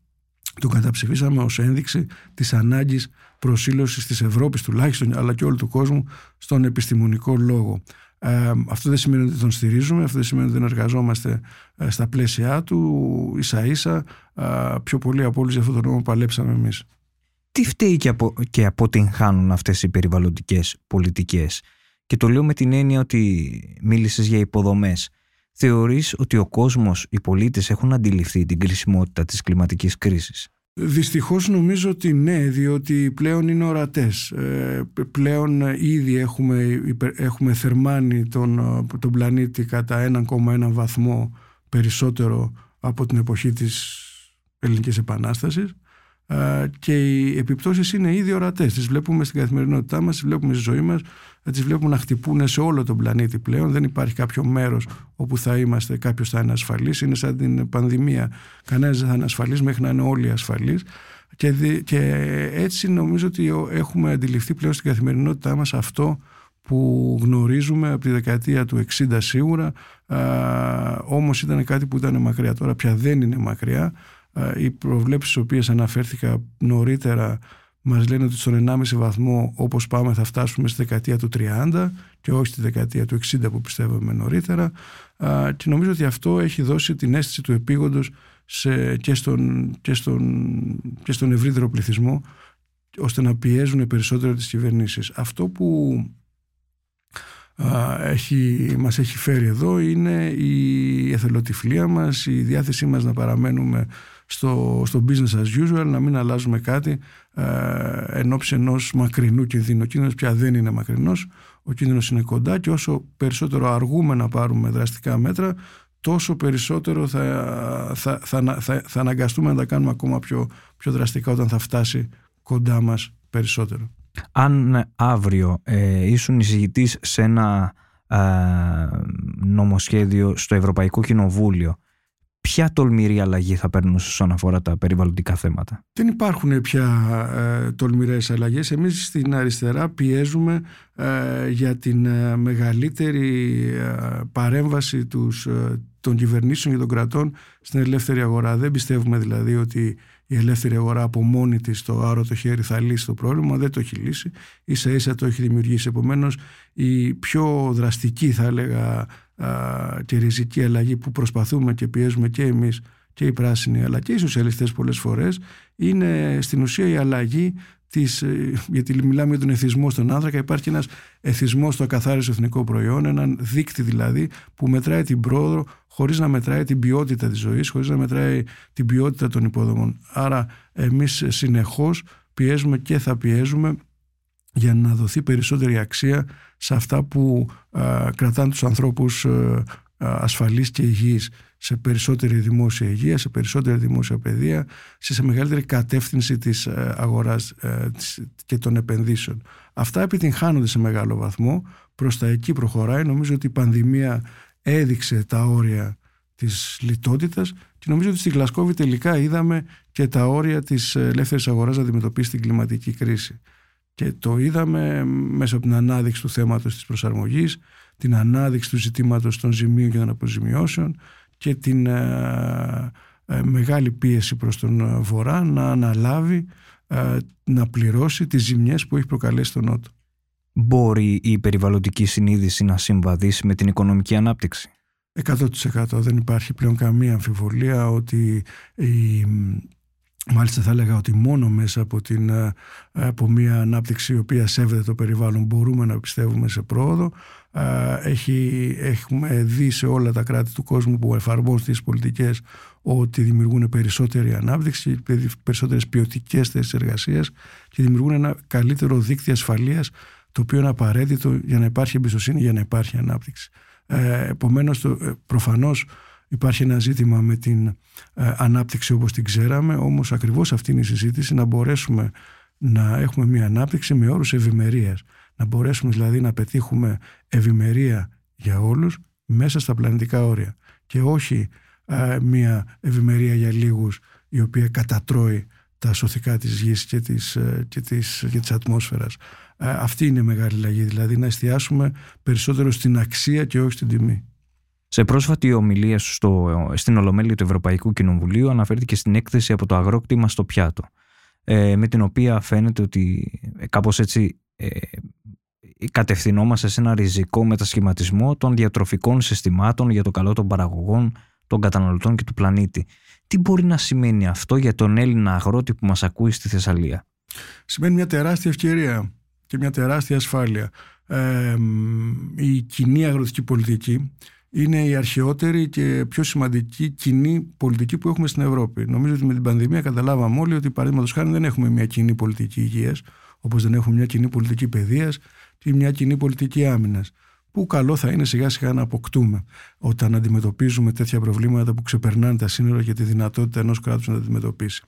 το καταψηφίσαμε ως ένδειξη της ανάγκης προσήλωσης της Ευρώπης τουλάχιστον αλλά και όλου του κόσμου στον επιστημονικό λόγο. Ε, αυτό δεν σημαίνει ότι τον στηρίζουμε, αυτό δεν σημαίνει ότι δεν εργαζόμαστε ε, στα πλαίσια του, ίσα ίσα, ε, πιο πολύ από όλους για αυτό το νόμο παλέψαμε εμείς. Τι φταίει και, απο, και αποτυγχάνουν αυτές οι περιβαλλοντικές πολιτικές; Και το λέω με την έννοια ότι μίλησες για υποδομές. Θεωρείς ότι ο κόσμος, οι πολίτες έχουν αντιληφθεί την κρισιμότητα της κλιματικής κρίσης; Δυστυχώς νομίζω ότι ναι, διότι πλέον είναι ορατές. Ε, πλέον ήδη έχουμε, έχουμε θερμάνει τον, τον πλανήτη κατά 1,1 βαθμό περισσότερο από την εποχή της Ελληνικής Επανάστασης και οι επιπτώσεις είναι ήδη ορατές. Τις βλέπουμε στην καθημερινότητά μας, τις βλέπουμε στη ζωή μας, τις βλέπουμε να χτυπούν σε όλο τον πλανήτη πλέον. Δεν υπάρχει κάποιο μέρος όπου θα είμαστε, κάποιος θα είναι ασφαλής. Είναι σαν την πανδημία. Κανένας δεν θα είναι ασφαλής μέχρι να είναι όλοι ασφαλείς. Και, και έτσι νομίζω ότι έχουμε αντιληφθεί πλέον στην καθημερινότητά μας αυτό που γνωρίζουμε από τη δεκαετία του 60 σίγουρα, α, όμως ήταν κάτι που ήταν μακριά. Τώρα πια δεν είναι μακριά οι προβλέψεις στις οποίες αναφέρθηκα νωρίτερα μας λένε ότι στον 1,5 βαθμό όπως πάμε θα φτάσουμε στη δεκαετία του 30 και όχι στη δεκαετία του 60 που πιστεύαμε νωρίτερα και νομίζω ότι αυτό έχει δώσει την αίσθηση του επίγοντος σε, και, στον, και, στον, και στον ευρύτερο πληθυσμό ώστε να πιέζουν περισσότερο τις κυβερνήσεις. Αυτό που έχει, μας έχει φέρει εδώ είναι η εθελοτυφλία μας, η διάθεσή μας να παραμένουμε στο, στο business as usual, να μην αλλάζουμε κάτι ε, εν ώψη ενός μακρινού κινδύνου. Ο κίνδυνος πια δεν είναι μακρινός, ο κίνδυνος είναι κοντά και όσο περισσότερο αργούμε να πάρουμε δραστικά μέτρα, τόσο περισσότερο θα, θα, θα, θα, θα αναγκαστούμε να τα κάνουμε ακόμα πιο, πιο δραστικά όταν θα φτάσει κοντά μας περισσότερο. Αν αύριο ε, ήσουν εισηγητής σε ένα ε, νομοσχέδιο στο Ευρωπαϊκό Κοινοβούλιο ποια τολμηρή αλλαγή θα παίρνουν όσον αφορά τα περιβαλλοντικά θέματα; Δεν υπάρχουν πια ε, τολμηρές αλλαγές. Εμείς στην αριστερά πιέζουμε ε, για την ε, μεγαλύτερη ε, παρέμβαση τους, των κυβερνήσεων και των κρατών στην ελεύθερη αγορά. Δεν πιστεύουμε δηλαδή ότι η ελεύθερη αγορά από μόνη της το άρο το χέρι θα λύσει το πρόβλημα, δεν το έχει λύσει, ίσα ίσα το έχει δημιουργήσει. Επομένως η πιο δραστική θα έλεγα και ριζική αλλαγή που προσπαθούμε και πιέζουμε και εμείς και οι πράσινοι αλλά και οι σοσιαλιστές πολλές φορές είναι στην ουσία η αλλαγή της, ε, γιατί μιλάμε για τον εθισμό στον άνθρακα υπάρχει ένας εθισμός στο ακαθάριστο εθνικό προϊόν έναν δείκτη δηλαδή που μετράει την πρόοδο χωρίς να μετράει την ποιότητα της ζωής χωρίς να μετράει την ποιότητα των υποδομών άρα εμείς συνεχώς πιέζουμε και θα πιέζουμε για να δοθεί περισσότερη αξία σε αυτά που α, κρατάνε τους ανθρώπους α, ασφαλείς και υγιείς σε περισσότερη δημόσια υγεία, σε περισσότερη δημόσια παιδεία, σε, σε μεγαλύτερη κατεύθυνση της αγοράς και των επενδύσεων. Αυτά επιτυγχάνονται σε μεγάλο βαθμό, προς τα εκεί προχωράει. Νομίζω ότι η πανδημία έδειξε τα όρια της λιτότητας και νομίζω ότι στη Γλασκόβη τελικά είδαμε και τα όρια της ελεύθερης αγοράς να αντιμετωπίσει την κλιματική κρίση. Και το είδαμε μέσα από την ανάδειξη του θέματος της προσαρμογής, την ανάδειξη του ζητήματος των ζημίων και των αποζημιώσεων και την ε, ε, μεγάλη πίεση προς τον Βορρά να αναλάβει, ε, να πληρώσει τις ζημιές που έχει προκαλέσει τον Νότο. Μπορεί η περιβαλλοντική συνείδηση να συμβαδίσει με την οικονομική ανάπτυξη; 100% δεν υπάρχει πλέον καμία αμφιβολία ότι η, Μάλιστα θα έλεγα ότι μόνο μέσα από, την, ε, από μια ανάπτυξη η οποία σέβεται το περιβάλλον μπορούμε να πιστεύουμε σε πρόοδο. Ε, έχει, έχουμε δει σε όλα τα κράτη του κόσμου που εφαρμόζουν τις πολιτικές ότι δημιουργούν περισσότερη ανάπτυξη, περισσότερες ποιοτικές θέσεις εργασίας και δημιουργούν ένα καλύτερο δίκτυο ασφαλείας το οποίο είναι απαραίτητο για να υπάρχει εμπιστοσύνη, για να υπάρχει ανάπτυξη. Ε, επομένως, ε, προφανώς Υπάρχει ένα ζήτημα με την ε, ανάπτυξη όπως την ξέραμε, όμως ακριβώς αυτή είναι η συζήτηση να μπορέσουμε να έχουμε μια ανάπτυξη με όρους ευημερίας. Να μπορέσουμε δηλαδή να πετύχουμε ευημερία για όλους μέσα στα πλανητικά όρια και όχι ε, μια ευημερία για λίγους η οποία κατατρώει τα σωθικά της γης και της, ε, και της, και της ατμόσφαιρας. αυτή είναι η μεγάλη αλλαγή, δηλαδή να εστιάσουμε περισσότερο στην αξία και όχι στην τιμή. Σε πρόσφατη ομιλία σου στο, στην Ολομέλεια του Ευρωπαϊκού Κοινοβουλίου αναφέρθηκε στην έκθεση από το αγρόκτημα στο πιάτο ε, με την οποία φαίνεται ότι ε, κάπως έτσι ε, κατευθυνόμαστε σε ένα ριζικό μετασχηματισμό των διατροφικών συστημάτων για το καλό των παραγωγών, των καταναλωτών και του πλανήτη. Τι μπορεί να σημαίνει αυτό για τον Έλληνα αγρότη που μας ακούει στη Θεσσαλία; Σημαίνει μια τεράστια ευκαιρία και μια τεράστια ασφάλεια. Ε, η κοινή αγροτική πολιτική είναι η αρχαιότερη και πιο σημαντική κοινή πολιτική που έχουμε στην Ευρώπη. Νομίζω ότι με την πανδημία καταλάβαμε όλοι ότι παραδείγματος χάρη δεν έχουμε μια κοινή πολιτική υγείας, όπως δεν έχουμε μια κοινή πολιτική παιδείας και μια κοινή πολιτική άμυνας. Που καλό θα είναι σιγά σιγά να αποκτούμε όταν αντιμετωπίζουμε τέτοια προβλήματα που ξεπερνάνε τα σύνορα και τη δυνατότητα ενός κράτους να τα αντιμετωπίσει.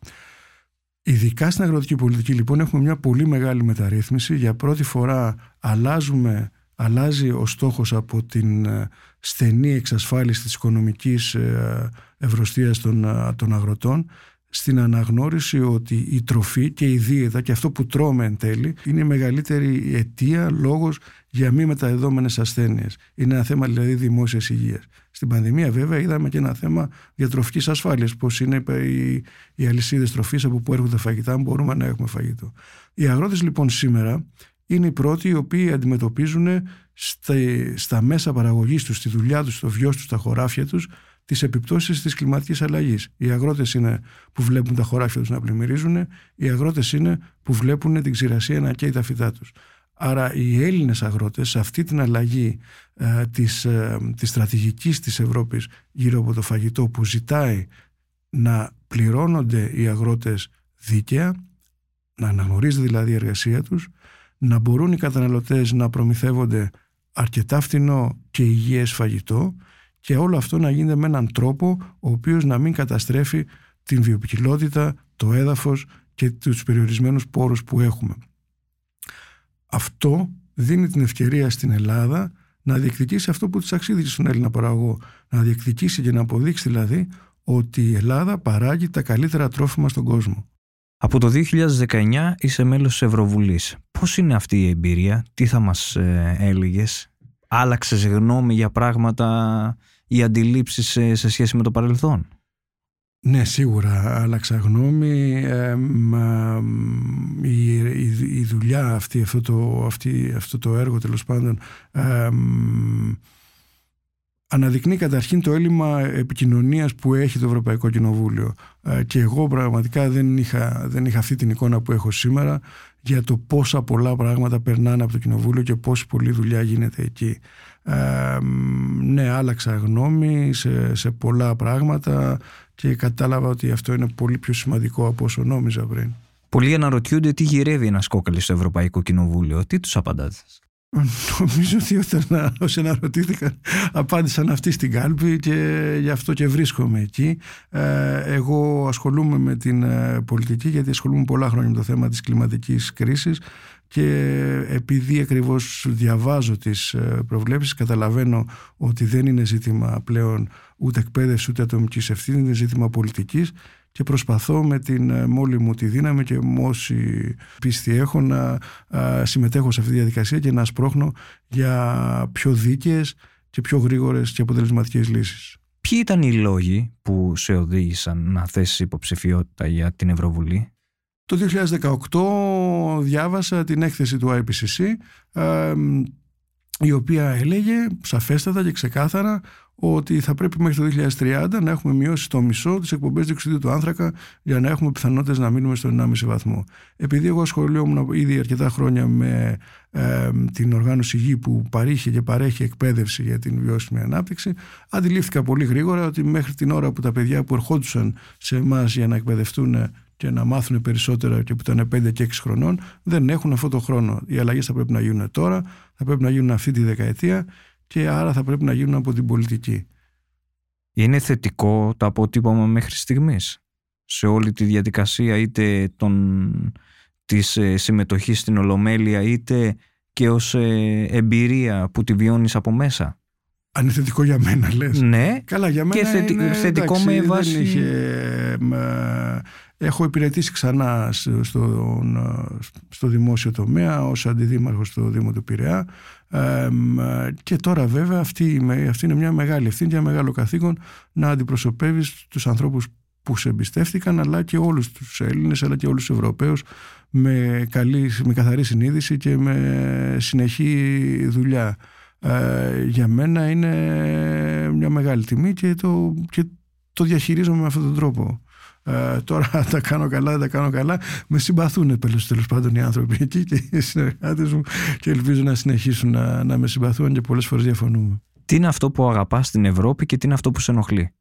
Ειδικά στην αγροτική πολιτική, λοιπόν, έχουμε μια πολύ μεγάλη μεταρρύθμιση. Για πρώτη φορά αλλάζουμε αλλάζει ο στόχος από την ε, στενή εξασφάλιση της οικονομικής ε, ευρωστίας των, ε, των αγροτών στην αναγνώριση ότι η τροφή και η δίαιτα και αυτό που τρώμε εν τέλει είναι η μεγαλύτερη αιτία, λόγος για μη μεταδεδόμενες ασθένειες. Είναι ένα θέμα δηλαδή δημόσιας υγείας. Στην πανδημία βέβαια είδαμε και ένα θέμα διατροφικής ασφάλειας, πώς είναι οι, οι αλυσίδες τροφής από που έρχονται φαγητά, μπορούμε να έχουμε φαγητό. Οι αγρότες λοιπόν σήμερα είναι οι πρώτοι οι οποίοι αντιμετωπίζουν στα, στα μέσα παραγωγής τους, στη δουλειά τους, στο βιός τους, στα χωράφια τους, τις επιπτώσεις της κλιματικής αλλαγής. Οι αγρότες είναι που βλέπουν τα χωράφια τους να πλημμυρίζουν, οι αγρότες είναι που βλέπουν την ξηρασία να καίει τα φυτά τους. Άρα οι Έλληνες αγρότες σε αυτή την αλλαγή ε, της, ε, της στρατηγικής της Ευρώπης γύρω από το φαγητό που ζητάει να πληρώνονται οι αγρότες δίκαια, να αναγνωρίζεται δηλαδή η εργασία τους, να μπορούν οι καταναλωτές να προμηθεύονται αρκετά φθηνό και υγιές φαγητό και όλο αυτό να γίνεται με έναν τρόπο ο οποίος να μην καταστρέφει την βιοποικιλότητα, το έδαφος και τους περιορισμένους πόρους που έχουμε. Αυτό δίνει την ευκαιρία στην Ελλάδα να διεκδικήσει αυτό που της αξίζει στον Έλληνα παραγωγό. Να διεκδικήσει και να αποδείξει δηλαδή ότι η Ελλάδα παράγει τα καλύτερα τρόφιμα στον κόσμο. Από το 2019 είσαι μέλος της Ευρωβουλής. Πώς είναι αυτή η εμπειρία, τι θα μας ε, έλεγες, άλλαξες γνώμη για πράγματα ή αντιλήψεις σε, σε σχέση με το παρελθόν; Ναι, σίγουρα άλλαξα γνώμη. Ε, η, η, δουλειά αυτή, αυτό το, αυτή, αυτό το έργο τέλος πάντων αναδεικνύει καταρχήν το έλλειμμα επικοινωνίας που έχει το Ευρωπαϊκό Κοινοβούλιο. Ε, και εγώ πραγματικά δεν είχα, δεν είχα αυτή την εικόνα που έχω σήμερα για το πόσα πολλά πράγματα περνάνε από το Κοινοβούλιο και πόση πολλή δουλειά γίνεται εκεί. Ε, ναι, άλλαξα γνώμη σε, σε πολλά πράγματα και κατάλαβα ότι αυτό είναι πολύ πιο σημαντικό από όσο νόμιζα πριν. Πολλοί αναρωτιούνται τι γυρεύει ένας κόκαλη στο Ευρωπαϊκό Κοινοβούλιο. Τι τους απαντάτε. Νομίζω ότι όταν όσοι αναρωτήθηκαν απάντησαν αυτοί στην κάλπη και γι' αυτό και βρίσκομαι εκεί. Ε, εγώ ασχολούμαι με την ε, πολιτική γιατί ασχολούμαι πολλά χρόνια με το θέμα της κλιματικής κρίσης και επειδή ακριβώς διαβάζω τις ε, προβλέψεις καταλαβαίνω ότι δεν είναι ζήτημα πλέον ούτε εκπαίδευσης ούτε ατομικής ευθύνης, είναι ζήτημα πολιτικής και προσπαθώ με την ε, μόλι μου τη δύναμη και με όση πίστη έχω να συμμετέχω σε αυτή τη διαδικασία και να σπρώχνω για πιο δίκαιες και πιο γρήγορες και αποτελεσματικές λύσεις. Ποιοι ήταν οι λόγοι που σε οδήγησαν να θέσεις υποψηφιότητα για την Ευρωβουλή; Το 2018 διάβασα την έκθεση του IPCC η οποία έλεγε σαφέστατα και ξεκάθαρα ότι θα πρέπει μέχρι το 2030 να έχουμε μειώσει το μισό τι εκπομπέ διοξιδίου του άνθρακα για να έχουμε πιθανότητες να μείνουμε στο 1,5 βαθμό. Επειδή εγώ ασχολιόμουν ήδη αρκετά χρόνια με ε, την οργάνωση γη που παρήχε και παρέχει εκπαίδευση για την βιώσιμη ανάπτυξη, αντιλήφθηκα πολύ γρήγορα ότι μέχρι την ώρα που τα παιδιά που ερχόντουσαν σε εμάς για να εκπαιδευτούν και να μάθουν περισσότερα και που ήταν 5 και 6 χρονών, δεν έχουν αυτό το χρόνο. Οι αλλαγές θα πρέπει να γίνουν τώρα, θα πρέπει να γίνουν αυτή τη δεκαετία και άρα θα πρέπει να γίνουν από την πολιτική. Είναι θετικό το αποτύπωμα μέχρι στιγμής σε όλη τη διαδικασία είτε των, της ε, συμμετοχής στην Ολομέλεια είτε και ως ε, εμπειρία που τη βιώνεις από μέσα; Αν είναι θετικό για μένα λες. Ναι. Καλά για μένα και είναι, θετικό εντάξει, με βάση... Δεν είχε, έχω υπηρετήσει ξανά στο, στο, δημόσιο τομέα ως αντιδήμαρχος στο Δήμο του Πειραιά και τώρα βέβαια αυτή, αυτή είναι μια μεγάλη ευθύνη και ένα μεγάλο καθήκον να αντιπροσωπεύεις τους ανθρώπους που σε εμπιστεύτηκαν αλλά και όλους τους Έλληνες αλλά και όλους τους Ευρωπαίους με, καλή, με καθαρή συνείδηση και με συνεχή δουλειά. Ε, για μένα είναι μια μεγάλη τιμή και το, και το διαχειρίζομαι με αυτόν τον τρόπο. Ε, τώρα τα κάνω καλά, δεν τα κάνω καλά. Με συμπαθούν τέλος πάντων οι άνθρωποι εκεί και οι συνεργάτες μου και ελπίζω να συνεχίσουν να, να με συμπαθούν και πολλές φορές διαφωνούμε. Τι είναι αυτό που αγαπάς στην Ευρώπη και τι είναι αυτό που σε ενοχλεί;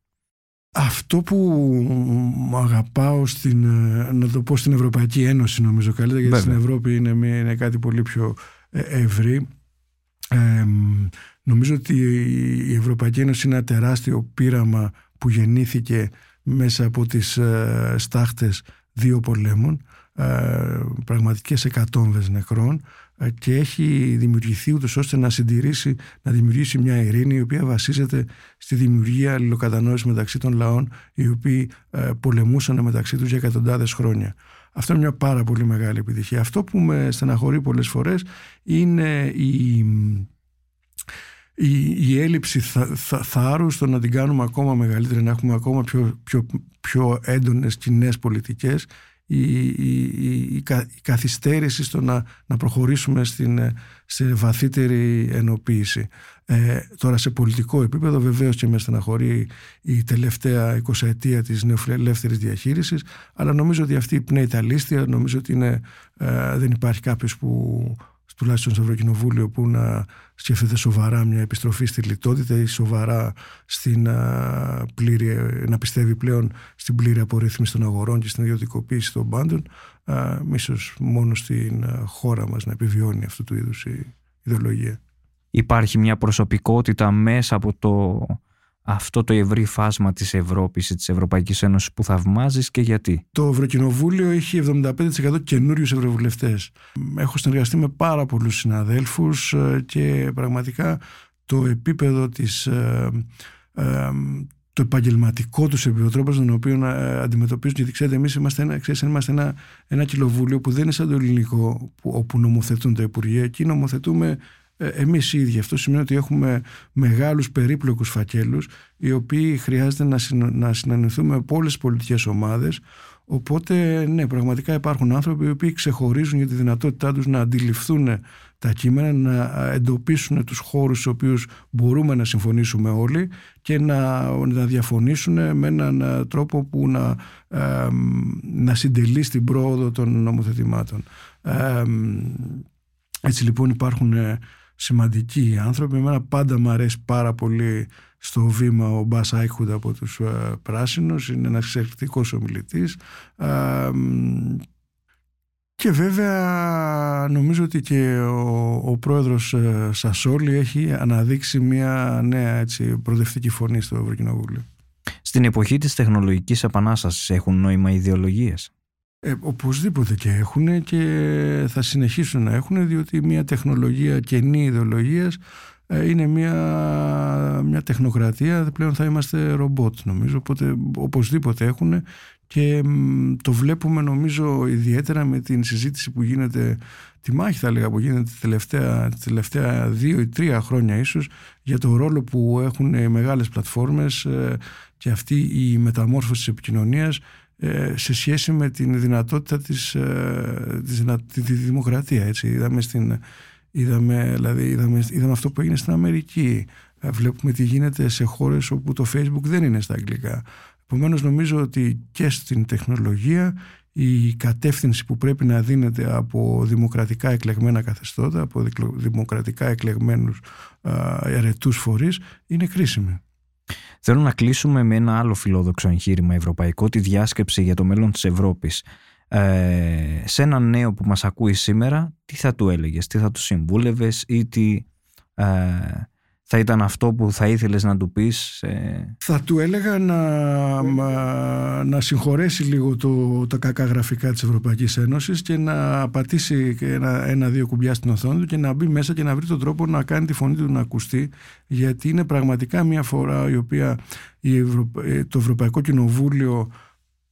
Αυτό που αγαπάω στην, ε, να το πω στην Ευρωπαϊκή Ένωση νομίζω καλύτερα γιατί στην Ευρώπη είναι, είναι κάτι πολύ πιο ε, ευρύ ε, νομίζω ότι η Ευρωπαϊκή Ένωση είναι ένα τεράστιο πείραμα που γεννήθηκε μέσα από τις ε, στάχτες δύο πολέμων, ε, πραγματικές εκατόμβες νεκρών. ε, και έχει δημιουργηθεί ούτως ώστε να συντηρήσει, να δημιουργήσει μια ειρήνη η οποία βασίζεται στη δημιουργία αλληλοκατανόησης μεταξύ των λαών οι οποίοι ε, πολεμούσαν μεταξύ τους για εκατοντάδες χρόνια. Αυτό είναι μια πάρα πολύ μεγάλη επιτυχία. Αυτό που με στεναχωρεί πολλές φορές είναι η η, η έλλειψη θα, θα, θάρρους στο να την κάνουμε ακόμα μεγαλύτερη, να έχουμε ακόμα πιο, πιο, πιο έντονες κοινές πολιτικές, η, η, η, καθυστέρηση στο να, να προχωρήσουμε στην, σε βαθύτερη ενοποίηση. Ε, τώρα σε πολιτικό επίπεδο βεβαίως και με στεναχωρεί η τελευταία εικοσαετία της νεοφιλελεύθερης διαχείρισης αλλά νομίζω ότι αυτή πνέει τα λίστια, νομίζω ότι είναι, ε, δεν υπάρχει κάποιος που τουλάχιστον στο Ευρωκοινοβούλιο που να σκέφτεται σοβαρά μια επιστροφή στη λιτότητα ή σοβαρά στην πλήρη, να πιστεύει πλέον στην πλήρη απορρίθμιση των αγορών και στην ιδιωτικοποίηση των πάντων ίσως μόνο στην χώρα μας να επιβιώνει αυτού του είδους η ιδεολογία. Υπάρχει μια προσωπικότητα μέσα από το αυτό το ευρύ φάσμα της Ευρώπης ή της Ευρωπαϊκής Ένωσης που θαυμάζεις και γιατί; Το Ευρωκοινοβούλιο έχει 75% καινούριους ευρωβουλευτές. Έχω συνεργαστεί με πάρα πολλούς συναδέλφους ε, και πραγματικά το επίπεδο της, ε, ε, το επαγγελματικό τους επίπεδο, τρόπος τον οποίο αντιμετωπίζουν. Γιατί ξέρετε, εμείς είμαστε, ένα, ξέρετε, είμαστε ένα, ένα κοινοβούλιο που δεν είναι σαν το ελληνικό, που, όπου νομοθετούν τα Υπουργεία. Εκεί νομοθετούμε ε, εμείς οι ίδιοι. Αυτό σημαίνει ότι έχουμε μεγάλους περίπλοκους φακέλους οι οποίοι χρειάζεται να, να συναντηθούμε από όλες τις πολιτικές ομάδες Οπότε, ναι, πραγματικά υπάρχουν άνθρωποι οι οποίοι ξεχωρίζουν για τη δυνατότητά τους να αντιληφθούν τα κείμενα, να εντοπίσουν τους χώρους στους οποίους μπορούμε να συμφωνήσουμε όλοι και να, να διαφωνήσουν με έναν τρόπο που να, να συντελεί στην πρόοδο των νομοθετημάτων. έτσι λοιπόν υπάρχουν σημαντικοί άνθρωποι. Εμένα πάντα μου αρέσει πάρα πολύ στο βήμα ο Μπάς Άικχουντ από τους ε, Πράσινους. Είναι ένας εξαιρετικός ομιλητής. Ε, και βέβαια νομίζω ότι και ο, ο πρόεδρος ε, Σασόλη έχει αναδείξει μια νέα έτσι, προοδευτική φωνή στο Ευρωκοινοβούλιο. Στην εποχή της τεχνολογικής επανάστασης έχουν νόημα ιδεολογίες; Ε, οπωσδήποτε και έχουν και θα συνεχίσουν να έχουν διότι μια τεχνολογία καινή ιδεολογίας ε, είναι μια, μια τεχνοκρατία πλέον θα είμαστε ρομπότ νομίζω. Οπότε οπωσδήποτε έχουν και το βλέπουμε νομίζω ιδιαίτερα με την συζήτηση που γίνεται τη μάχη θα λέγα που γίνεται τελευταία, τελευταία δύο ή τρία χρόνια ίσως για το ρόλο που έχουν οι μεγάλες πλατφόρμες ε, και αυτή η μεταμόρφωση της επικοινωνίας ε, σε σχέση με την δυνατότητα της, ε, της τη, τη δημοκρατία. Έτσι. Είδαμε, στην, είδαμε, δηλαδή, είδαμε, είδαμε αυτό που έγινε στην Αμερική. Βλέπουμε τι γίνεται σε χώρες όπου το Facebook δεν είναι στα αγγλικά. Επομένως, νομίζω ότι και στην τεχνολογία η κατεύθυνση που πρέπει να δίνεται από δημοκρατικά εκλεγμένα καθεστώτα, από δημοκρατικά εκλεγμένους ερετούς φορείς, είναι κρίσιμη. Θέλω να κλείσουμε με ένα άλλο φιλόδοξο εγχείρημα ευρωπαϊκό, τη διάσκεψη για το μέλλον της Ευρώπης. Ε, σε έναν νέο που μας ακούει σήμερα, τι θα του έλεγες, τι θα του συμβούλευες ή τι... Ε, θα ήταν αυτό που θα ήθελες να του πεις ε... Θα του έλεγα να, να συγχωρέσει λίγο το, τα κακά γραφικά της Ευρωπαϊκής Ένωσης και να πατήσει ένα, ένα-δύο κουμπιά στην οθόνη του και να μπει μέσα και να βρει τον τρόπο να κάνει τη φωνή του να ακουστεί γιατί είναι πραγματικά μια φορά η οποία η ε, το Ευρωπαϊκό Κοινοβούλιο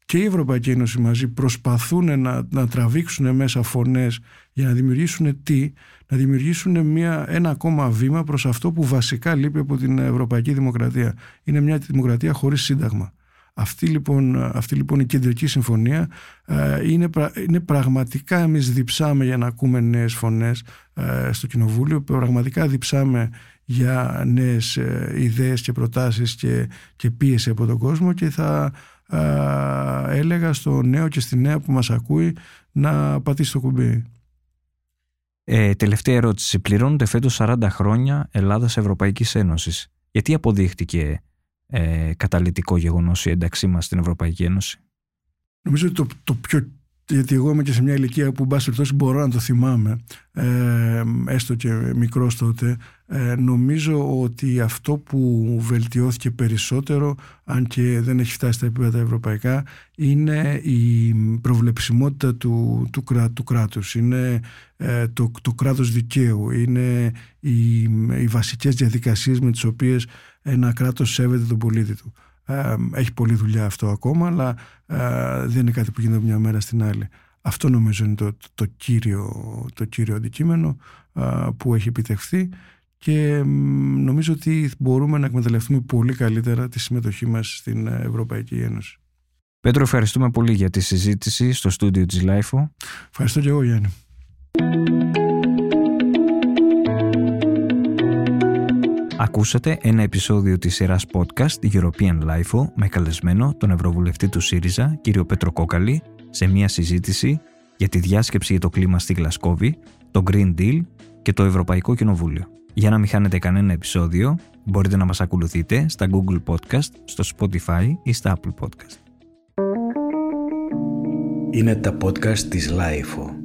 και η Ευρωπαϊκή Ένωση μαζί προσπαθούν να, να τραβήξουν μέσα φωνές για να δημιουργήσουν τι, να δημιουργήσουν μια, ένα ακόμα βήμα προς αυτό που βασικά λείπει από την Ευρωπαϊκή Δημοκρατία. Είναι μια δημοκρατία χωρίς σύνταγμα. Αυτή λοιπόν, αυτή λοιπόν η κεντρική συμφωνία ε, είναι, είναι πραγματικά εμείς διψάμε για να ακούμε νέες φωνές ε, στο Κοινοβούλιο, πραγματικά διψάμε για νέες ε, ιδέες και προτάσεις και, και πίεση από τον κόσμο και θα έλεγα στο νέο και στη νέα που μας ακούει να πατήσει το κουμπί. Ε, τελευταία ερώτηση. Πληρώνονται φέτος 40 χρόνια Ελλάδας Ευρωπαϊκής Ένωσης. Γιατί αποδείχτηκε ε, καταλητικό γεγονός η ένταξή μας στην Ευρωπαϊκή Ένωση; Νομίζω ότι το, το πιο γιατί εγώ είμαι και σε μια ηλικία που μπας περιπτώσει μπορώ να το θυμάμαι ε, έστω και μικρός τότε ε, νομίζω ότι αυτό που βελτιώθηκε περισσότερο αν και δεν έχει φτάσει στα επίπεδα ευρωπαϊκά είναι η προβλεψιμότητα του, του, κρά, του κράτους. Είναι ε, το, το κράτος δικαίου. Είναι οι, οι βασικές διαδικασίες με τις οποίες ένα κράτος σέβεται τον πολίτη του έχει πολλή δουλειά αυτό ακόμα, αλλά δεν είναι κάτι που γίνεται μια μέρα στην άλλη. Αυτό νομίζω είναι το, το, κύριο, το κύριο αντικείμενο που έχει επιτευχθεί και νομίζω ότι μπορούμε να εκμεταλλευτούμε πολύ καλύτερα τη συμμετοχή μας στην Ευρωπαϊκή Ένωση. Πέτρο, ευχαριστούμε πολύ για τη συζήτηση στο στούντιο της LIFO. Ευχαριστώ και εγώ Γιάννη. Ακούσατε ένα επεισόδιο της σειράς podcast European LIFO με καλεσμένο τον Ευρωβουλευτή του ΣΥΡΙΖΑ, κύριο Πέτρο Κόκαλη, σε μια συζήτηση για τη διάσκεψη για το κλίμα στη Γλασκόβη, το Green Deal και το Ευρωπαϊκό Κοινοβούλιο. Για να μην χάνετε κανένα επεισόδιο, μπορείτε να μας ακολουθείτε στα Google Podcast, στο Spotify ή στα Apple Podcast. Είναι τα podcast της LIFO.